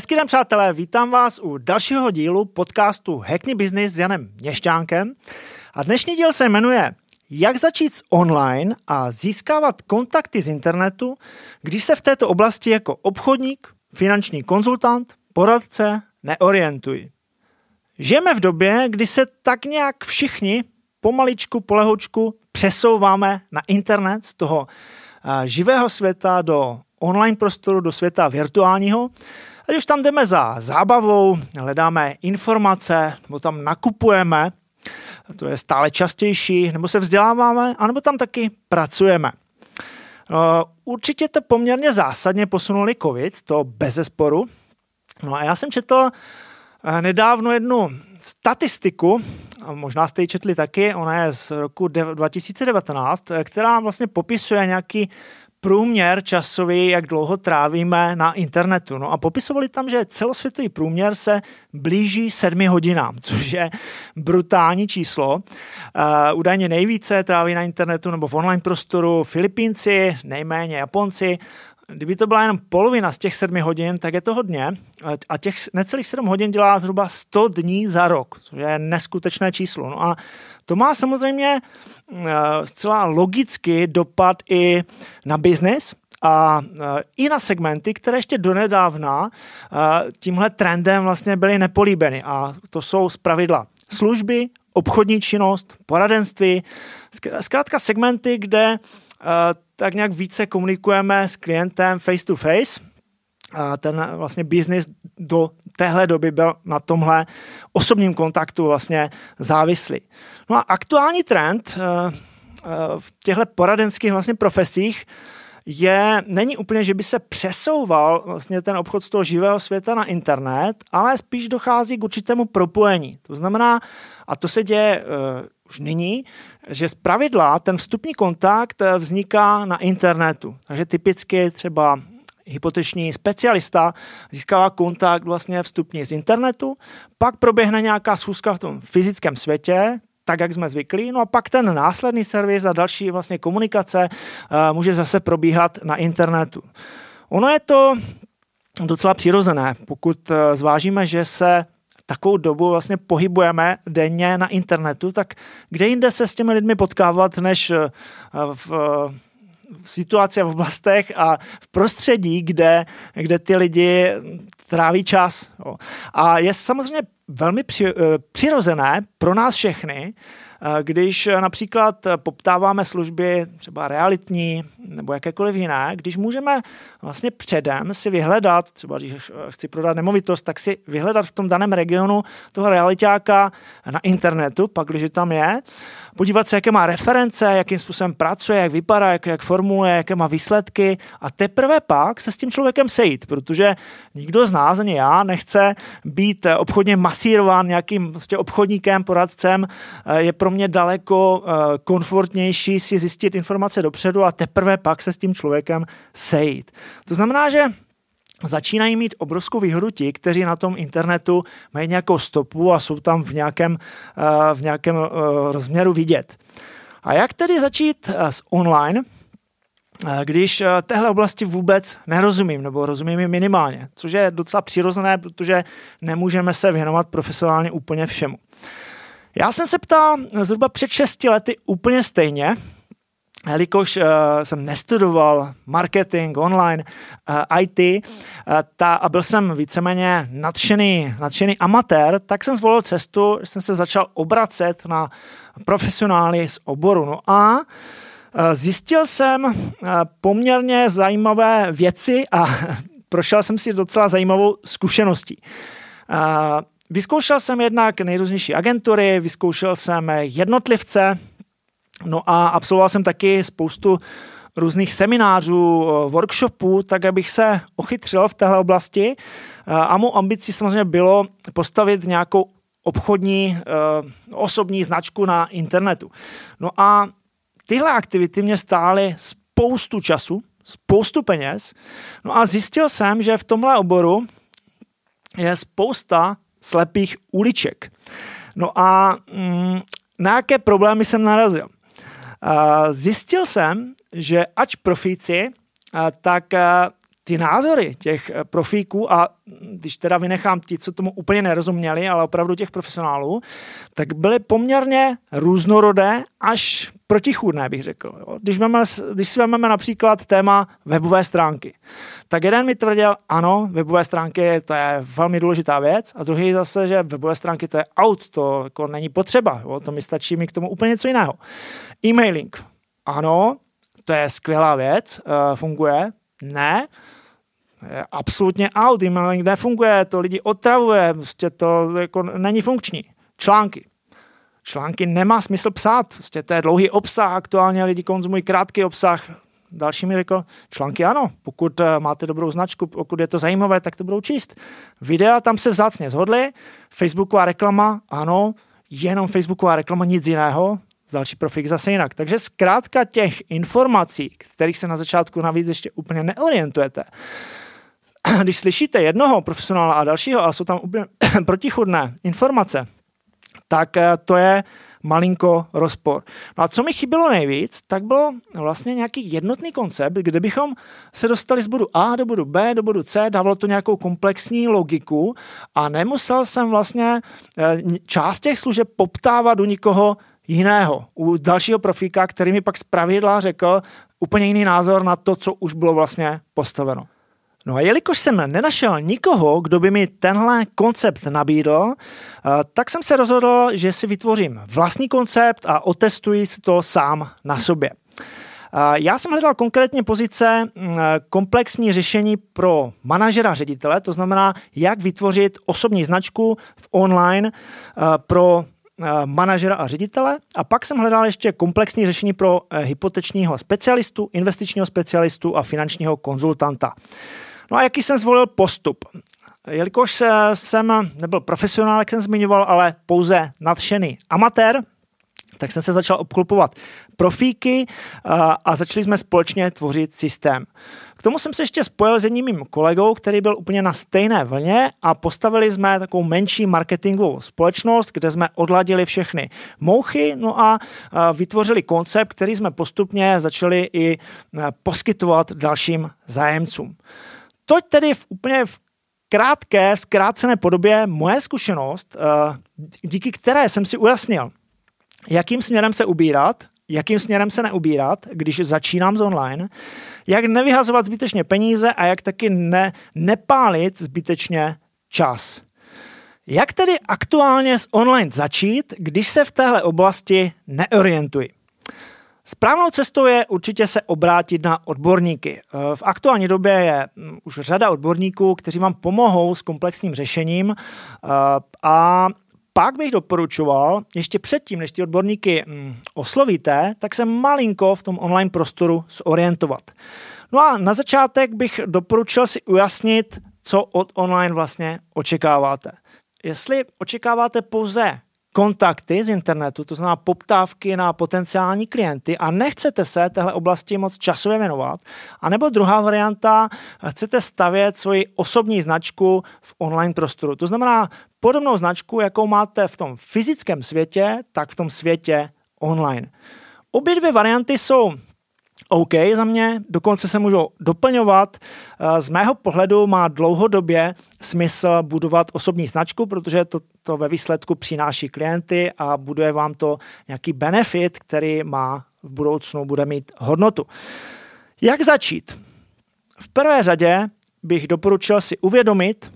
Hezký den, přátelé, vítám vás u dalšího dílu podcastu Hackney Business s Janem Měšťánkem. A dnešní díl se jmenuje Jak začít online a získávat kontakty z internetu, když se v této oblasti jako obchodník, finanční konzultant, poradce neorientují. Žijeme v době, kdy se tak nějak všichni pomaličku, polehočku přesouváme na internet z toho eh, živého světa do online prostoru, do světa virtuálního. Ať už tam jdeme za zábavou, hledáme informace, nebo tam nakupujeme, to je stále častější, nebo se vzděláváme, anebo tam taky pracujeme. Eh, určitě to poměrně zásadně posunuli COVID, to bez zesporu. No a já jsem četl eh, nedávno jednu statistiku, možná jste ji četli taky, ona je z roku 2019, eh, která vlastně popisuje nějaký průměr časový, jak dlouho trávíme na internetu. No a popisovali tam, že celosvětový průměr se blíží sedmi hodinám, což je brutální číslo. Uh, nejvíce tráví na internetu nebo v online prostoru Filipínci, nejméně Japonci, Kdyby to byla jenom polovina z těch sedmi hodin, tak je to hodně. A těch necelých sedm hodin dělá zhruba 100 dní za rok, což je neskutečné číslo. No a to má samozřejmě uh, zcela logicky dopad i na biznis, a uh, i na segmenty, které ještě donedávna uh, tímhle trendem vlastně byly nepolíbeny. A to jsou zpravidla služby, obchodní činnost, poradenství, zkrátka segmenty, kde tak nějak více komunikujeme s klientem face to face. A ten vlastně business do téhle doby byl na tomhle osobním kontaktu vlastně závislý. No a aktuální trend eh, eh, v těchto poradenských vlastně profesích je, není úplně, že by se přesouval vlastně ten obchod z toho živého světa na internet, ale spíš dochází k určitému propojení. To znamená, a to se děje uh, už nyní, že z pravidla ten vstupní kontakt eh, vzniká na internetu. Takže typicky třeba hypoteční specialista získává kontakt vlastně vstupně z internetu, pak proběhne nějaká schůzka v tom fyzickém světě, tak, jak jsme zvyklí. No a pak ten následný servis a další vlastně komunikace uh, může zase probíhat na internetu. Ono je to docela přirozené, pokud uh, zvážíme, že se takovou dobu vlastně pohybujeme denně na internetu, tak kde jinde se s těmi lidmi potkávat, než uh, v, v situaci a v oblastech a v prostředí, kde, kde ty lidi tráví čas. A je samozřejmě velmi eh, přirozené pro nás všechny, eh, když například poptáváme služby třeba realitní nebo jakékoliv jiné, když můžeme vlastně předem si vyhledat, třeba když chci prodat nemovitost, tak si vyhledat v tom daném regionu toho realitáka na internetu, pak když tam je, podívat se, jaké má reference, jakým způsobem pracuje, jak vypadá, jak, jak formuluje, jaké má výsledky a teprve pak se s tím člověkem sejít, protože nikdo z nás, ani já, nechce být obchodně masírován nějakým prostě obchodníkem, poradcem. Eh, je pro mě daleko eh, komfortnější si zjistit informace dopředu a teprve pak se s tím člověkem sejít. To znamená, že začínají mít obrovskou výhodu ti, kteří na tom internetu mají nějakou stopu a jsou tam v nějakém, eh, v nějakém eh, rozměru vidět. A jak tedy začít s online, když téhle oblasti vůbec nerozumím, nebo rozumím ji minimálně, což je docela přirozené, protože nemůžeme se věnovat profesionálně úplně všemu. Já jsem se ptal zhruba před 6 lety úplně stejně, jelikož uh, jsem nestudoval marketing, online, uh, eh, IT uh, eh, ta, a byl jsem víceméně nadšený, nadšený amatér, tak jsem zvolil cestu, že jsem se začal obracet na profesionály z oboru. No a uh, zjistil jsem poměrně zajímavé věci a prošel jsem si docela zajímavou zkušeností. Vyzkoušel jsem jednak nejrůznější agentury, vyzkoušel jsem jednotlivce, No a absolvoval jsem taky spoustu různých seminářů, eh, workshopů, tak abych se ochytřil v téhle oblasti. Eh, a mou ambicí samozřejmě bylo postavit nějakou obchodní eh, osobní značku na internetu. No a tyhle aktivity mě stály spoustu času, spoustu peněz. No a zjistil jsem, že v tomhle oboru je spousta slepých uliček. No a mm, na jaké problémy jsem narazil? Zjistil jsem, že ač profíci, tak ty názory těch eh, profíků a když teda vynechám ti, co tomu úplně nerozuměli, ale opravdu těch profesionálů, tak byly poměrně různorodé až protichůdné, bych řekl. Jo. Když, veme, když si vezmeme například téma webové stránky, tak jeden mi tvrdil, ano, webové stránky to je velmi důležitá věc a druhý zase, že webové stránky to je out, to jako není potřeba, jo. to mi stačí mi k tomu úplně něco jiného. E-mailing, ano, to je skvělá věc, uh, funguje, ne, absolutně out, e-mailing nefunguje, to lidi otravuje, prostě to jako není funkční. Články. Články nemá smysl psát, prostě to je dlouhý obsah, aktuálně lidi konzumují krátký obsah. Další mi řekl, články ano, pokud eh, máte dobrou značku, pokud je to zajímavé, tak to budou číst. Videa tam se vzácně zhodly, Facebooková reklama, ano, jenom Facebooková reklama, nic jiného, další profik zase jinak. Takže zkrátka těch informací, kterých se na začátku navíc ještě úplně neorientujete, když slyšíte jednoho profesionála a dalšího a jsou tam úplně protichudné informace, tak eh, to je malinko rozpor. No a co mi chybělo nejvíc, tak bylo vlastně nějaký jednotný koncept, kde bychom se dostali z bodu A do bodu B, do bodu C, dávalo to nějakou komplexní logiku a nemusel jsem vlastně eh, část těch služeb poptávat u nikoho jiného, u dalšího profíka, který mi pak z pravidla řekl úplně jiný názor na to, co už bylo vlastně postaveno. No a jelikož jsem nenašel nikoho, kdo by mi tenhle koncept nabídl, eh, tak jsem se rozhodl, že si vytvořím vlastní koncept a otestuji si to sám na sobě. Eh, já jsem hledal konkrétně pozice mm, komplexní řešení pro manažera ředitele, to znamená, jak vytvořit osobní značku v online eh, pro manažera a ředitele. A pak jsem hledal ještě komplexní řešení pro hypotečního specialistu, investičního specialistu a finančního konzultanta. No a jaký jsem zvolil postup? Jelikož jsem nebyl profesionál, jak jsem zmiňoval, ale pouze nadšený amatér, tak jsem se začal obklopovat profíky a začali jsme společně tvořit systém. K tomu jsem se ještě spojil s jedním mým kolegou, který byl úplně na stejné vlně a postavili jsme takovou menší marketingovou společnost, kde jsme odladili všechny mouchy, no a vytvořili koncept, který jsme postupně začali i poskytovat dalším zájemcům. Toť tedy v úplně v krátké, zkrácené podobě moje zkušenost, eh, díky které jsem si ujasnil, jakým směrem se ubírat, jakým směrem se neubírat, když začínám z online, jak nevyhazovat zbytečně peníze a jak taky ne, nepálit zbytečně čas. Jak tedy aktuálně s online začít, když se v téhle oblasti neorientuji? Správnou cestou je určitě se obrátit na odborníky. V aktuální době je hm, už řada odborníků, kteří vám pomohou s komplexním řešením eh, a pak bych doporučoval, ještě předtím, než ty odborníky hm, oslovíte, tak se malinko v tom online prostoru zorientovat. No a na začátek bych doporučil si ujasnit, co od online vlastně očekáváte. Jestli očekáváte pouze kontakty z internetu, to znamená poptávky na potenciální klienty a nechcete se téhle oblasti moc časově věnovat. A nebo druhá varianta, chcete stavět svoji osobní značku v online prostoru. To znamená podobnou značku, jakou máte v tom fyzickém světě, tak v tom světě online. Obě dvě varianty jsou OK za mě, dokonce se můžou doplňovat. Eh, z mého pohledu má dlouhodobě smysl budovat osobní značku, protože to, to ve výsledku přináší klienty a buduje vám to nějaký benefit, který má v budoucnu bude mít hodnotu. Jak začít? V prvé řadě bych doporučil si uvědomit,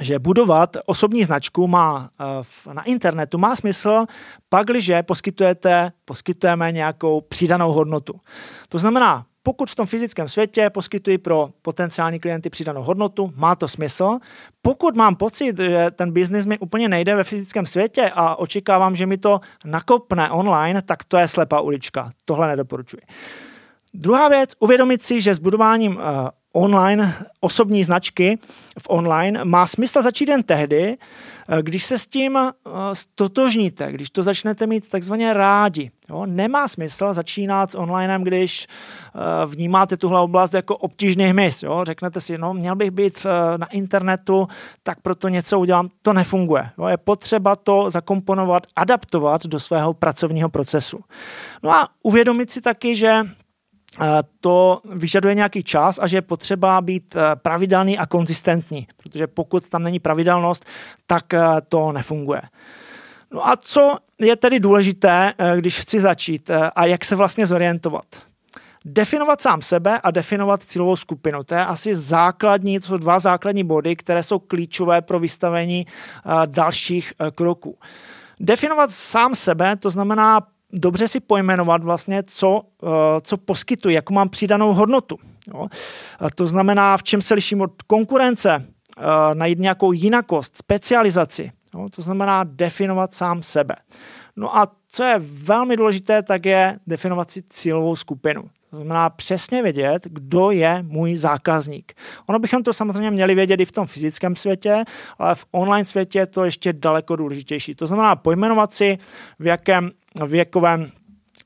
že budovat osobní značku má eh, na internetu má smysl, pakliže poskytujete, poskytujeme nějakou přidanou hodnotu. To znamená, pokud v tom fyzickém světě poskytuji pro potenciální klienty přidanou hodnotu, má to smysl. Pokud mám pocit, že ten biznis mi úplně nejde ve fyzickém světě a očekávám, že mi to nakopne online, tak to je slepá ulička. Tohle nedoporučuji. Druhá věc, uvědomit si, že s budováním eh, online osobní značky v online má smysl začít jen tehdy, eh, když se s tím eh, stotožníte, když to začnete mít takzvaně rádi. Jo? Nemá smysl začínat s onlinem, když eh, vnímáte tuhle oblast jako obtížný hmyz. Jo? Řeknete si, no měl bych být na internetu, tak proto něco udělám. To nefunguje. Jo? Je potřeba to zakomponovat, adaptovat do svého pracovního procesu. No a uvědomit si taky, že to vyžaduje nějaký čas a že je potřeba být pravidelný a konzistentní, protože pokud tam není pravidelnost, tak to nefunguje. No a co je tedy důležité, když chci začít a jak se vlastně zorientovat? Definovat sám sebe a definovat cílovou skupinu. To je asi základní, to jsou dva základní body, které jsou klíčové pro vystavení dalších kroků. Definovat sám sebe, to znamená dobře si pojmenovat vlastně, co, eh, co poskytuji, jakou mám přidanou hodnotu. Jo. To znamená, v čem se liším od konkurence, eh, najít nějakou jinakost, specializaci. Jo. To znamená definovat sám sebe. No a co je velmi důležité, tak je definovat si cílovou skupinu. To znamená přesně vědět, kdo je můj zákazník. Ono bychom to samozřejmě měli vědět i v tom fyzickém světě, ale v online světě je to ještě daleko důležitější. To znamená pojmenovat si, v jakém věkovém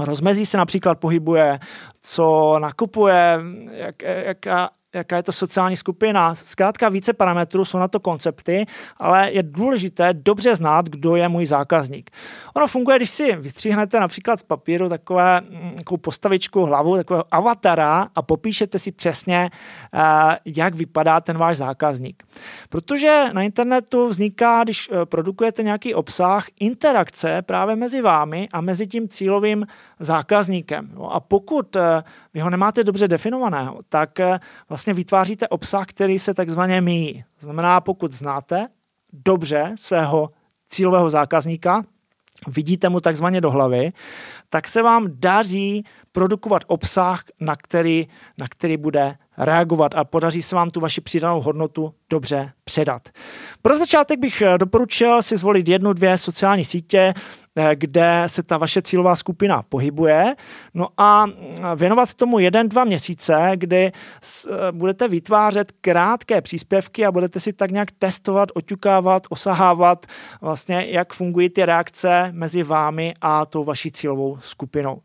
rozmezí se například pohybuje, co nakupuje, jak, jaká, jaká je to sociální skupina. Zkrátka více parametrů, jsou na to koncepty, ale je důležité dobře znát, kdo je můj zákazník. Ono funguje, když si vystříhnete například z papíru takové, mm, takovou postavičku hlavu, takového avatara a popíšete si přesně, eh, jak vypadá ten váš zákazník. Protože na internetu vzniká, když eh, produkujete nějaký obsah, interakce právě mezi vámi a mezi tím cílovým zákazníkem. A pokud eh, vy ho nemáte dobře definovaného, tak eh, vlastně vytváříte obsah, který se takzvaně míjí. Znamená, pokud znáte dobře svého cílového zákazníka, vidíte mu takzvaně do hlavy, tak se vám daří produkovat obsah, na který, na který bude reagovat a podaří se vám tu vaši přidanou hodnotu dobře předat. Pro začátek bych eh, doporučil si zvolit jednu, dvě sociální sítě, kde se ta vaše cílová skupina pohybuje. No a eh, věnovat tomu jeden, dva měsíce, kdy budete vytvářet krátké příspěvky a budete si tak nějak testovat, oťukávat, osahávat vlastně, jak fungují ty reakce mezi vámi a tou vaší cílovou skupinou.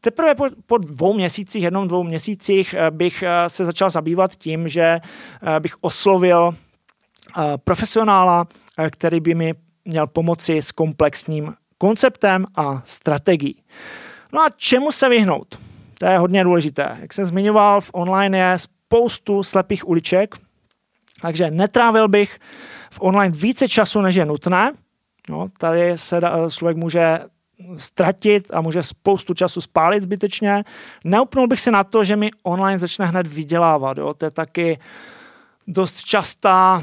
Teprve po, po dvou měsících, jednom dvou měsících bych se začal zabývat tím, že bych oslovil profesionála, který by mi měl pomoci s komplexním konceptem a strategií. No a čemu se vyhnout? To je hodně důležité. Jak jsem zmiňoval, v online je spoustu slepých uliček, takže netrávil bych v online více času, než je nutné. No, tady se člověk může ztratit a může spoustu času spálit zbytečně. Neupnul bych se na to, že mi online začne hned vydělávat. Jo. To je taky dost častá,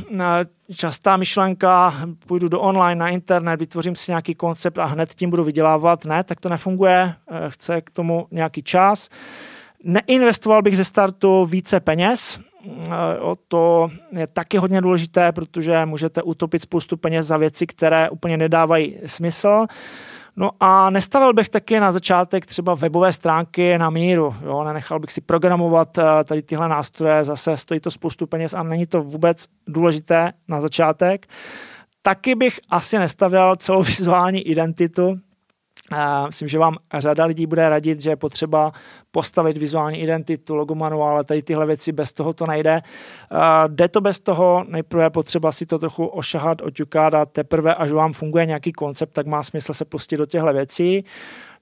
častá myšlenka, půjdu do online, na internet, vytvořím si nějaký koncept a hned tím budu vydělávat. Ne, tak to nefunguje, eh, chce k tomu nějaký čas. Neinvestoval bych ze startu více peněz, eh, o to je taky hodně důležité, protože můžete utopit spoustu peněz za věci, které úplně nedávají smysl. No a nestavil bych taky na začátek třeba webové stránky na míru. Jo? Nenechal bych si programovat eh, tady tyhle nástroje, zase stojí to spoustu peněz a není to vůbec důležité na začátek. Taky bych asi nestavil celou vizuální identitu Myslím, že vám řada lidí bude radit, že je potřeba postavit vizuální identitu, logo manuál, tady tyhle věci, bez toho to nejde. Jde to bez toho, nejprve potřeba si to trochu ošahat, oťukat a teprve, až vám funguje nějaký koncept, tak má smysl se pustit do těchto věcí.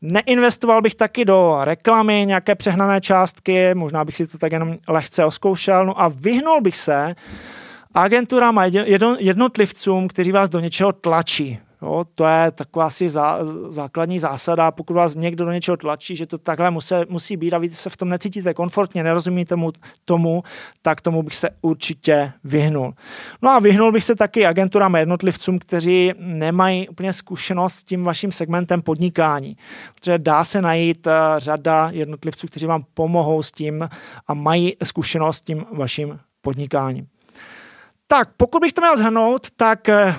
Neinvestoval bych taky do reklamy, nějaké přehnané částky, možná bych si to tak jenom lehce oskoušel, no a vyhnul bych se agenturám a jednotlivcům, kteří vás do něčeho tlačí. Jo, to je taková asi zá, základní zásada, pokud vás někdo do něčeho tlačí, že to takhle musí, musí být a vy se v tom necítíte komfortně, nerozumíte mu, tomu, tak tomu bych se určitě vyhnul. No a vyhnul bych se taky agenturám a jednotlivcům, kteří nemají úplně zkušenost s tím vaším segmentem podnikání. Protože dá se najít uh, řada jednotlivců, kteří vám pomohou s tím a mají zkušenost s tím vaším podnikáním. Tak, pokud bych to měl zhrnout, tak eh,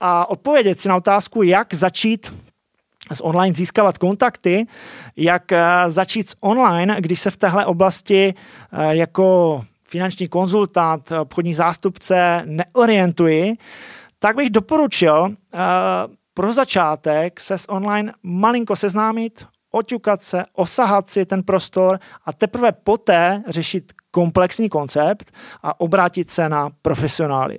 a odpovědět si na otázku, jak začít s online získávat kontakty, jak eh, začít s online, když se v téhle oblasti eh, jako finanční konzultant, obchodní zástupce neorientuji, tak bych doporučil eh, pro začátek se s online malinko seznámit, oťukat se, osahat si ten prostor a teprve poté řešit komplexní koncept a obrátit se na profesionály.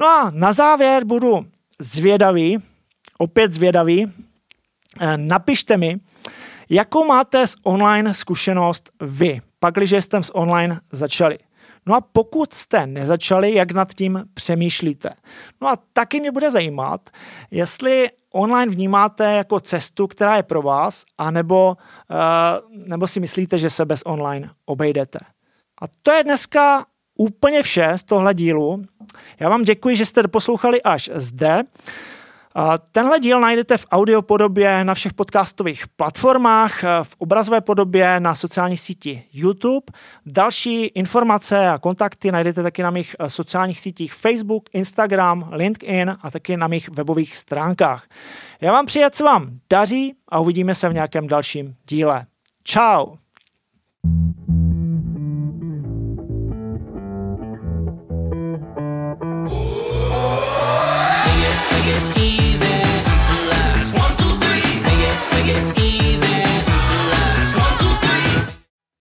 No a na závěr budu zvědavý, opět zvědavý, eh, napište mi, Jakou máte s online zkušenost vy, pakliže jste s online začali? No a pokud jste nezačali, jak nad tím přemýšlíte? No a taky mě bude zajímat, jestli online vnímáte jako cestu, která je pro vás, anebo, uh, nebo si myslíte, že se bez online obejdete. A to je dneska úplně vše z tohle dílu. Já vám děkuji, že jste poslouchali až zde. Tenhle díl najdete v audio podobě na všech podcastových platformách, v obrazové podobě na sociální síti YouTube. Další informace a kontakty najdete taky na mých sociálních sítích Facebook, Instagram, LinkedIn a taky na mých webových stránkách. Já vám přeji, se vám daří a uvidíme se v nějakém dalším díle. Ciao!